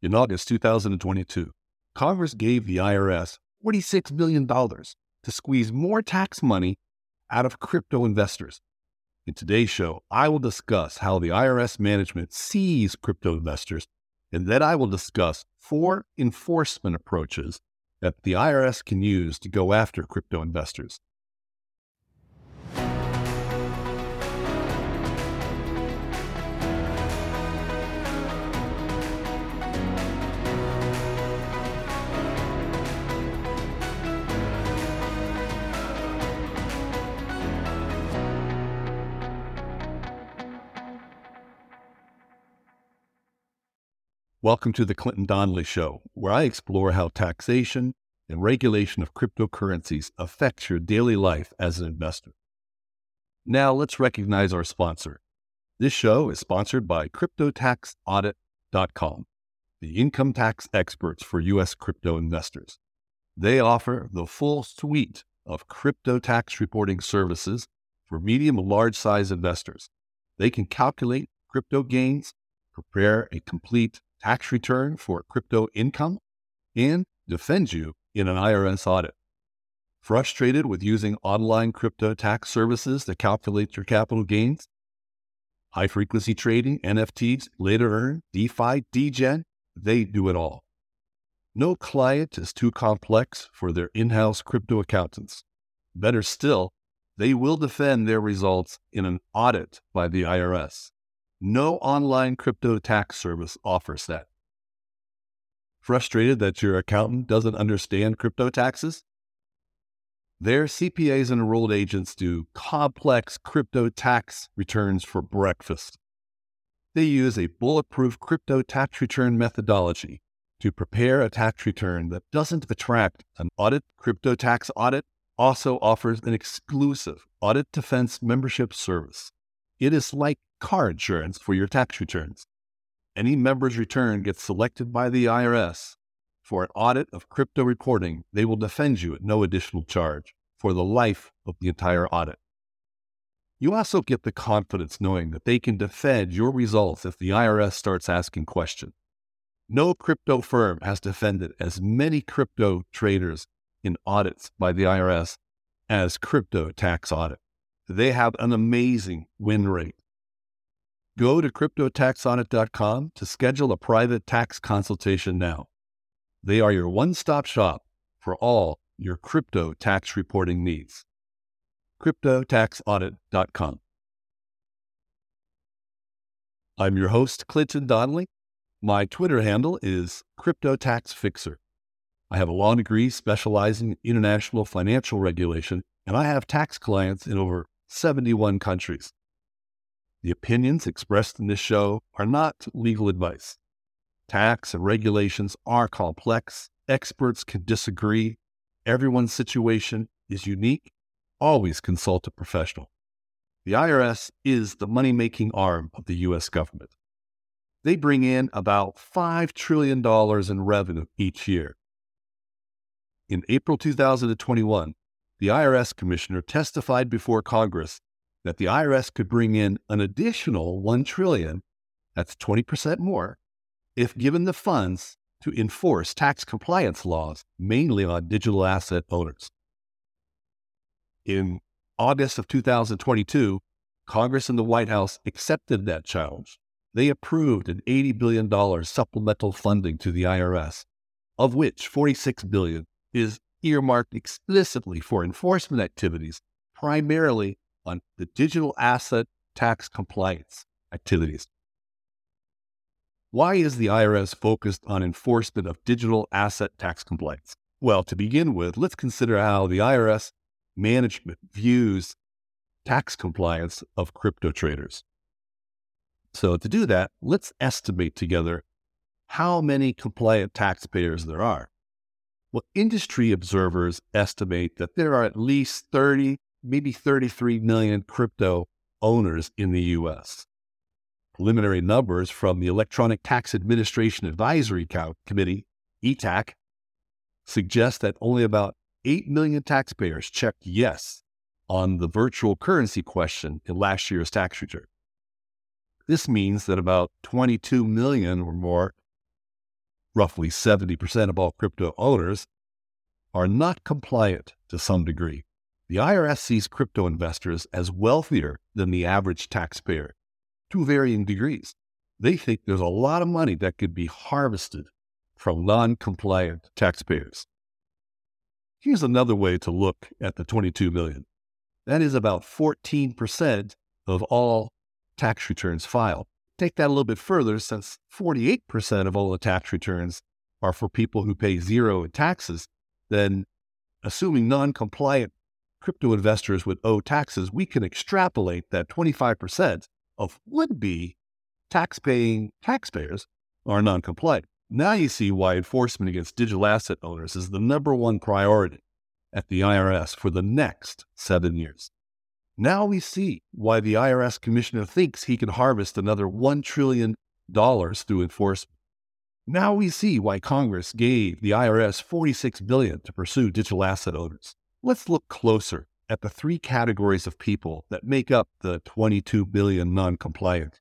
In August 2022, Congress gave the IRS $46 billion to squeeze more tax money out of crypto investors. In today's show, I will discuss how the IRS management sees crypto investors, and then I will discuss four enforcement approaches that the IRS can use to go after crypto investors. Welcome to the Clinton Donnelly Show, where I explore how taxation and regulation of cryptocurrencies affects your daily life as an investor. Now, let's recognize our sponsor. This show is sponsored by CryptoTaxAudit.com, the income tax experts for U.S. crypto investors. They offer the full suite of crypto tax reporting services for medium and large size investors. They can calculate crypto gains, prepare a complete tax return for crypto income, and defend you in an IRS audit. Frustrated with using online crypto tax services to calculate your capital gains? High frequency trading, NFTs, later earn, DeFi, DGen, they do it all. No client is too complex for their in house crypto accountants. Better still, they will defend their results in an audit by the IRS. No online crypto tax service offers that. Frustrated that your accountant doesn't understand crypto taxes? Their CPAs and enrolled agents do complex crypto tax returns for breakfast. They use a bulletproof crypto tax return methodology to prepare a tax return that doesn't attract an audit. Crypto Tax Audit also offers an exclusive audit defense membership service. It is like car insurance for your tax returns. Any member's return gets selected by the IRS for an audit of crypto reporting. They will defend you at no additional charge for the life of the entire audit. You also get the confidence knowing that they can defend your results if the IRS starts asking questions. No crypto firm has defended as many crypto traders in audits by the IRS as Crypto Tax Audit. They have an amazing win rate. Go to cryptotaxaudit.com to schedule a private tax consultation now. They are your one stop shop for all your crypto tax reporting needs. cryptotaxaudit.com. I'm your host, Clinton Donnelly. My Twitter handle is CryptoTaxFixer. I have a law degree specializing in international financial regulation, and I have tax clients in over 71 countries. The opinions expressed in this show are not legal advice. Tax and regulations are complex. Experts can disagree. Everyone's situation is unique. Always consult a professional. The IRS is the money making arm of the U.S. government. They bring in about $5 trillion in revenue each year. In April 2021, the IRS commissioner testified before Congress that the IRS could bring in an additional 1 trillion, that's 20% more, if given the funds to enforce tax compliance laws, mainly on digital asset owners. In August of 2022, Congress and the White House accepted that challenge. They approved an $80 billion supplemental funding to the IRS, of which 46 billion is earmarked explicitly for enforcement activities, primarily on the digital asset tax compliance activities. Why is the IRS focused on enforcement of digital asset tax compliance? Well, to begin with, let's consider how the IRS management views tax compliance of crypto traders. So, to do that, let's estimate together how many compliant taxpayers there are. Well, industry observers estimate that there are at least 30 maybe 33 million crypto owners in the US. Preliminary numbers from the Electronic Tax Administration Advisory Committee, ETAC, suggest that only about 8 million taxpayers checked yes on the virtual currency question in last year's tax return. This means that about 22 million or more roughly 70% of all crypto owners, are not compliant to some degree. The IRS sees crypto investors as wealthier than the average taxpayer to varying degrees. They think there's a lot of money that could be harvested from non compliant taxpayers. Here's another way to look at the 22 million. That is about 14% of all tax returns filed. Take that a little bit further, since 48% of all the tax returns are for people who pay zero in taxes, then assuming non compliant crypto investors would owe taxes, we can extrapolate that 25% of would be tax paying taxpayers are non compliant. Now you see why enforcement against digital asset owners is the number one priority at the IRS for the next seven years. Now we see why the IRS commissioner thinks he can harvest another $1 trillion through enforcement. Now we see why Congress gave the IRS 46 billion to pursue digital asset owners. Let's look closer at the three categories of people that make up the 22 billion non-compliant.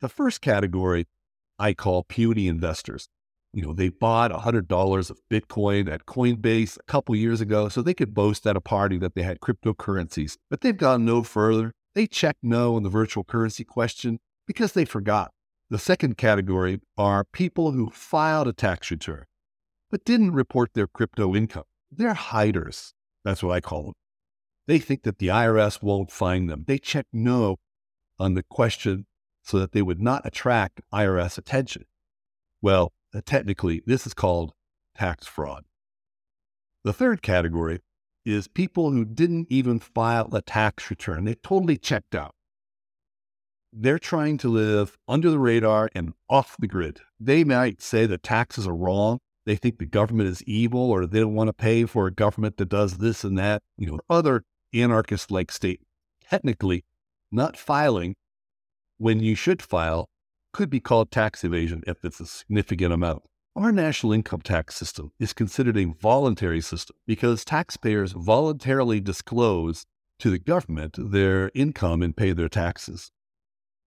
The first category I call puny investors. You know, they bought $100 of Bitcoin at Coinbase a couple years ago so they could boast at a party that they had cryptocurrencies, but they've gone no further. They checked no on the virtual currency question because they forgot. The second category are people who filed a tax return but didn't report their crypto income. They're hiders. That's what I call them. They think that the IRS won't find them. They check no on the question so that they would not attract IRS attention. Well, uh, technically, this is called tax fraud. The third category is people who didn't even file a tax return. They totally checked out. They're trying to live under the radar and off the grid. They might say that taxes are wrong, they think the government is evil or they don't want to pay for a government that does this and that, you know, other anarchist like state. Technically, not filing when you should file could be called tax evasion if it's a significant amount. Our national income tax system is considered a voluntary system because taxpayers voluntarily disclose to the government their income and pay their taxes.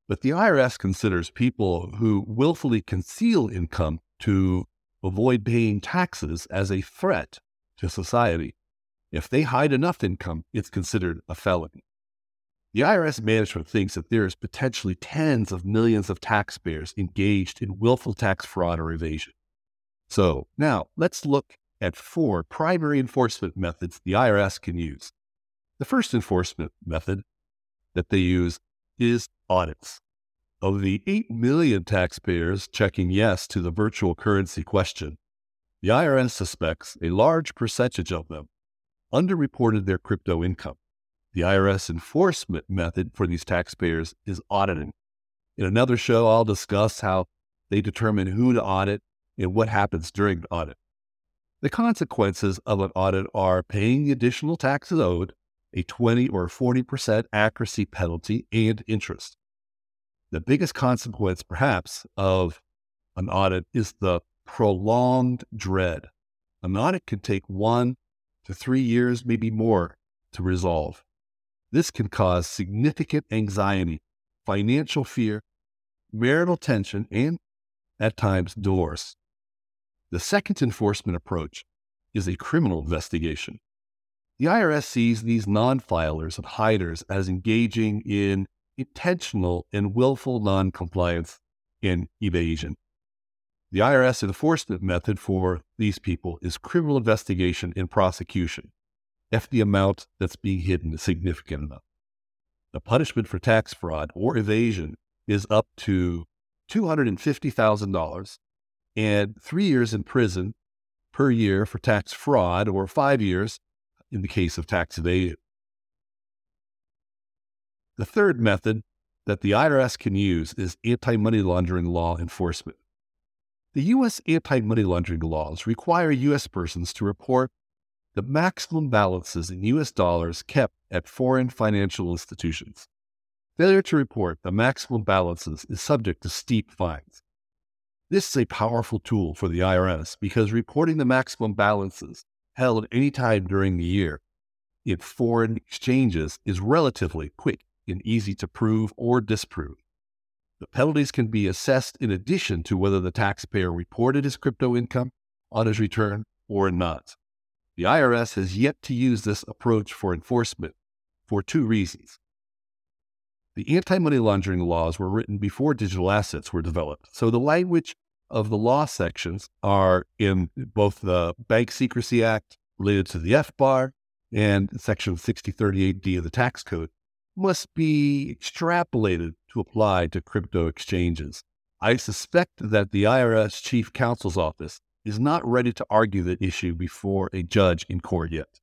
But the IRS considers people who willfully conceal income to avoid paying taxes as a threat to society. If they hide enough income, it's considered a felony. The IRS management thinks that there is potentially tens of millions of taxpayers engaged in willful tax fraud or evasion. So now let's look at four primary enforcement methods the IRS can use. The first enforcement method that they use is audits. Of the 8 million taxpayers checking yes to the virtual currency question, the IRS suspects a large percentage of them underreported their crypto income. The IRS enforcement method for these taxpayers is auditing. In another show, I'll discuss how they determine who to audit and what happens during the audit. The consequences of an audit are paying the additional taxes owed, a 20 or 40% accuracy penalty, and interest. The biggest consequence, perhaps, of an audit is the prolonged dread. An audit can take one to three years, maybe more, to resolve. This can cause significant anxiety, financial fear, marital tension, and at times divorce. The second enforcement approach is a criminal investigation. The IRS sees these non filers and hiders as engaging in intentional and willful noncompliance and evasion. The IRS enforcement method for these people is criminal investigation and prosecution if the amount that's being hidden is significant enough. The punishment for tax fraud or evasion is up to $250,000 and three years in prison per year for tax fraud or five years in the case of tax evasion. The third method that the IRS can use is anti money laundering law enforcement. The U.S. anti money laundering laws require U.S. persons to report the maximum balances in U.S. dollars kept at foreign financial institutions. Failure to report the maximum balances is subject to steep fines. This is a powerful tool for the IRS because reporting the maximum balances held any time during the year in foreign exchanges is relatively quick and easy to prove or disprove. The penalties can be assessed in addition to whether the taxpayer reported his crypto income on his return or not. The IRS has yet to use this approach for enforcement for two reasons. The anti money laundering laws were written before digital assets were developed, so the language of the law sections are in both the Bank Secrecy Act related to the FBAR and Section 6038D of the tax code must be extrapolated to apply to crypto exchanges. I suspect that the IRS Chief Counsel's Office is not ready to argue the issue before a judge in court yet.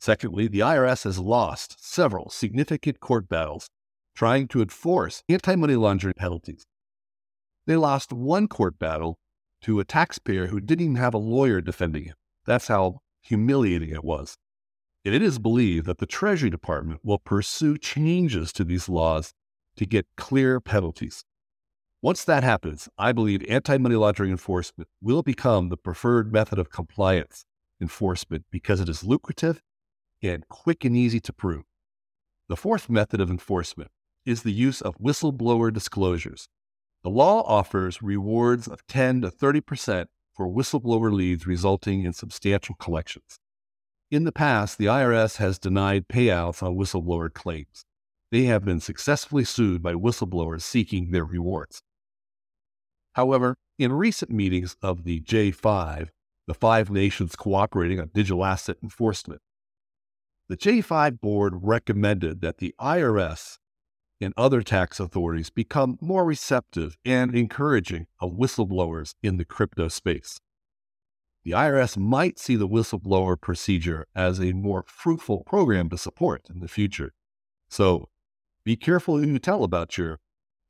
Secondly, the IRS has lost several significant court battles trying to enforce anti money laundering penalties. They lost one court battle to a taxpayer who didn't even have a lawyer defending him. That's how humiliating it was. It is believed that the Treasury Department will pursue changes to these laws to get clear penalties. Once that happens, I believe anti money laundering enforcement will become the preferred method of compliance enforcement because it is lucrative and quick and easy to prove. The fourth method of enforcement is the use of whistleblower disclosures. The law offers rewards of 10 to 30% for whistleblower leads resulting in substantial collections. In the past, the IRS has denied payouts on whistleblower claims. They have been successfully sued by whistleblowers seeking their rewards. However, in recent meetings of the J5, the five nations cooperating on digital asset enforcement, the J5 board recommended that the IRS and other tax authorities become more receptive and encouraging of whistleblowers in the crypto space. The IRS might see the whistleblower procedure as a more fruitful program to support in the future. So be careful who you tell about your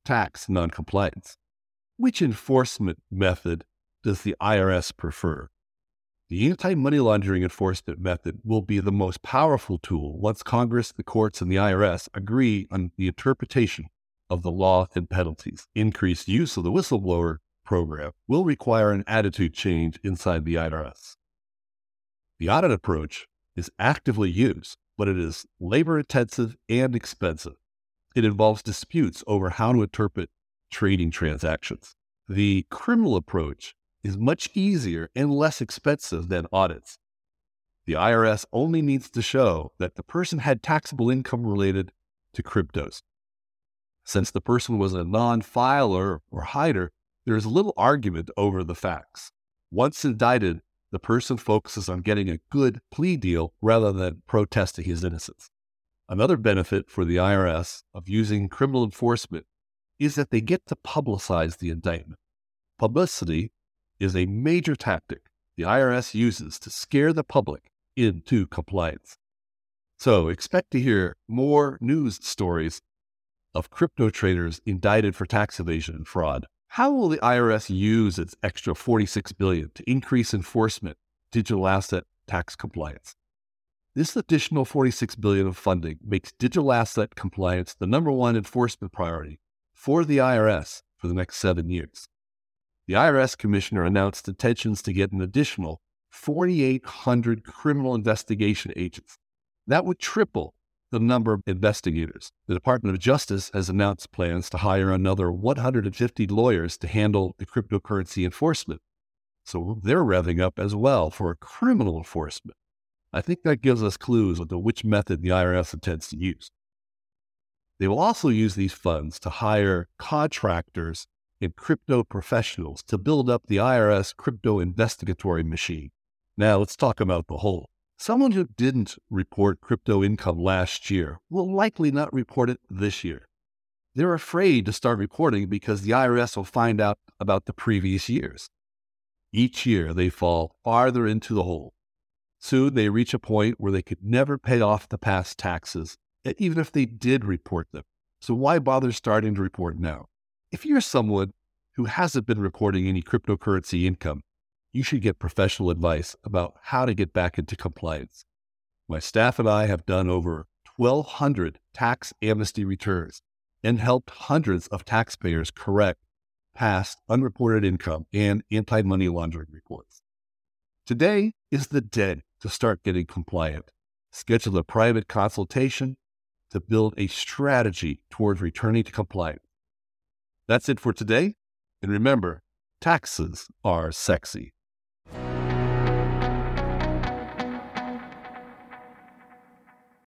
tax noncompliance. Which enforcement method does the IRS prefer? The anti money laundering enforcement method will be the most powerful tool once Congress, the courts, and the IRS agree on the interpretation of the law and penalties. Increased use of the whistleblower program will require an attitude change inside the IRS. The audit approach is actively used, but it is labor intensive and expensive. It involves disputes over how to interpret trading transactions. The criminal approach is much easier and less expensive than audits. The IRS only needs to show that the person had taxable income related to cryptos. Since the person was a non filer or hider, there is little argument over the facts. Once indicted, the person focuses on getting a good plea deal rather than protesting his innocence. Another benefit for the IRS of using criminal enforcement is that they get to publicize the indictment. Publicity is a major tactic the IRS uses to scare the public into compliance. So expect to hear more news stories of crypto traders indicted for tax evasion and fraud. How will the IRS use its extra 46 billion to increase enforcement digital asset tax compliance? This additional 46 billion of funding makes digital asset compliance the number one enforcement priority for the IRS for the next 7 years the IRS commissioner announced intentions to get an additional 4,800 criminal investigation agents. That would triple the number of investigators. The Department of Justice has announced plans to hire another 150 lawyers to handle the cryptocurrency enforcement. So they're revving up as well for criminal enforcement. I think that gives us clues as to which method the IRS intends to use. They will also use these funds to hire contractors and crypto professionals to build up the IRS crypto investigatory machine. Now let's talk about the hole. Someone who didn't report crypto income last year will likely not report it this year. They're afraid to start reporting because the IRS will find out about the previous years. Each year they fall farther into the hole. Soon they reach a point where they could never pay off the past taxes, even if they did report them. So why bother starting to report now? If you're someone who hasn't been reporting any cryptocurrency income, you should get professional advice about how to get back into compliance. My staff and I have done over 1,200 tax amnesty returns and helped hundreds of taxpayers correct past unreported income and anti money laundering reports. Today is the day to start getting compliant. Schedule a private consultation to build a strategy towards returning to compliance. That's it for today. And remember, taxes are sexy.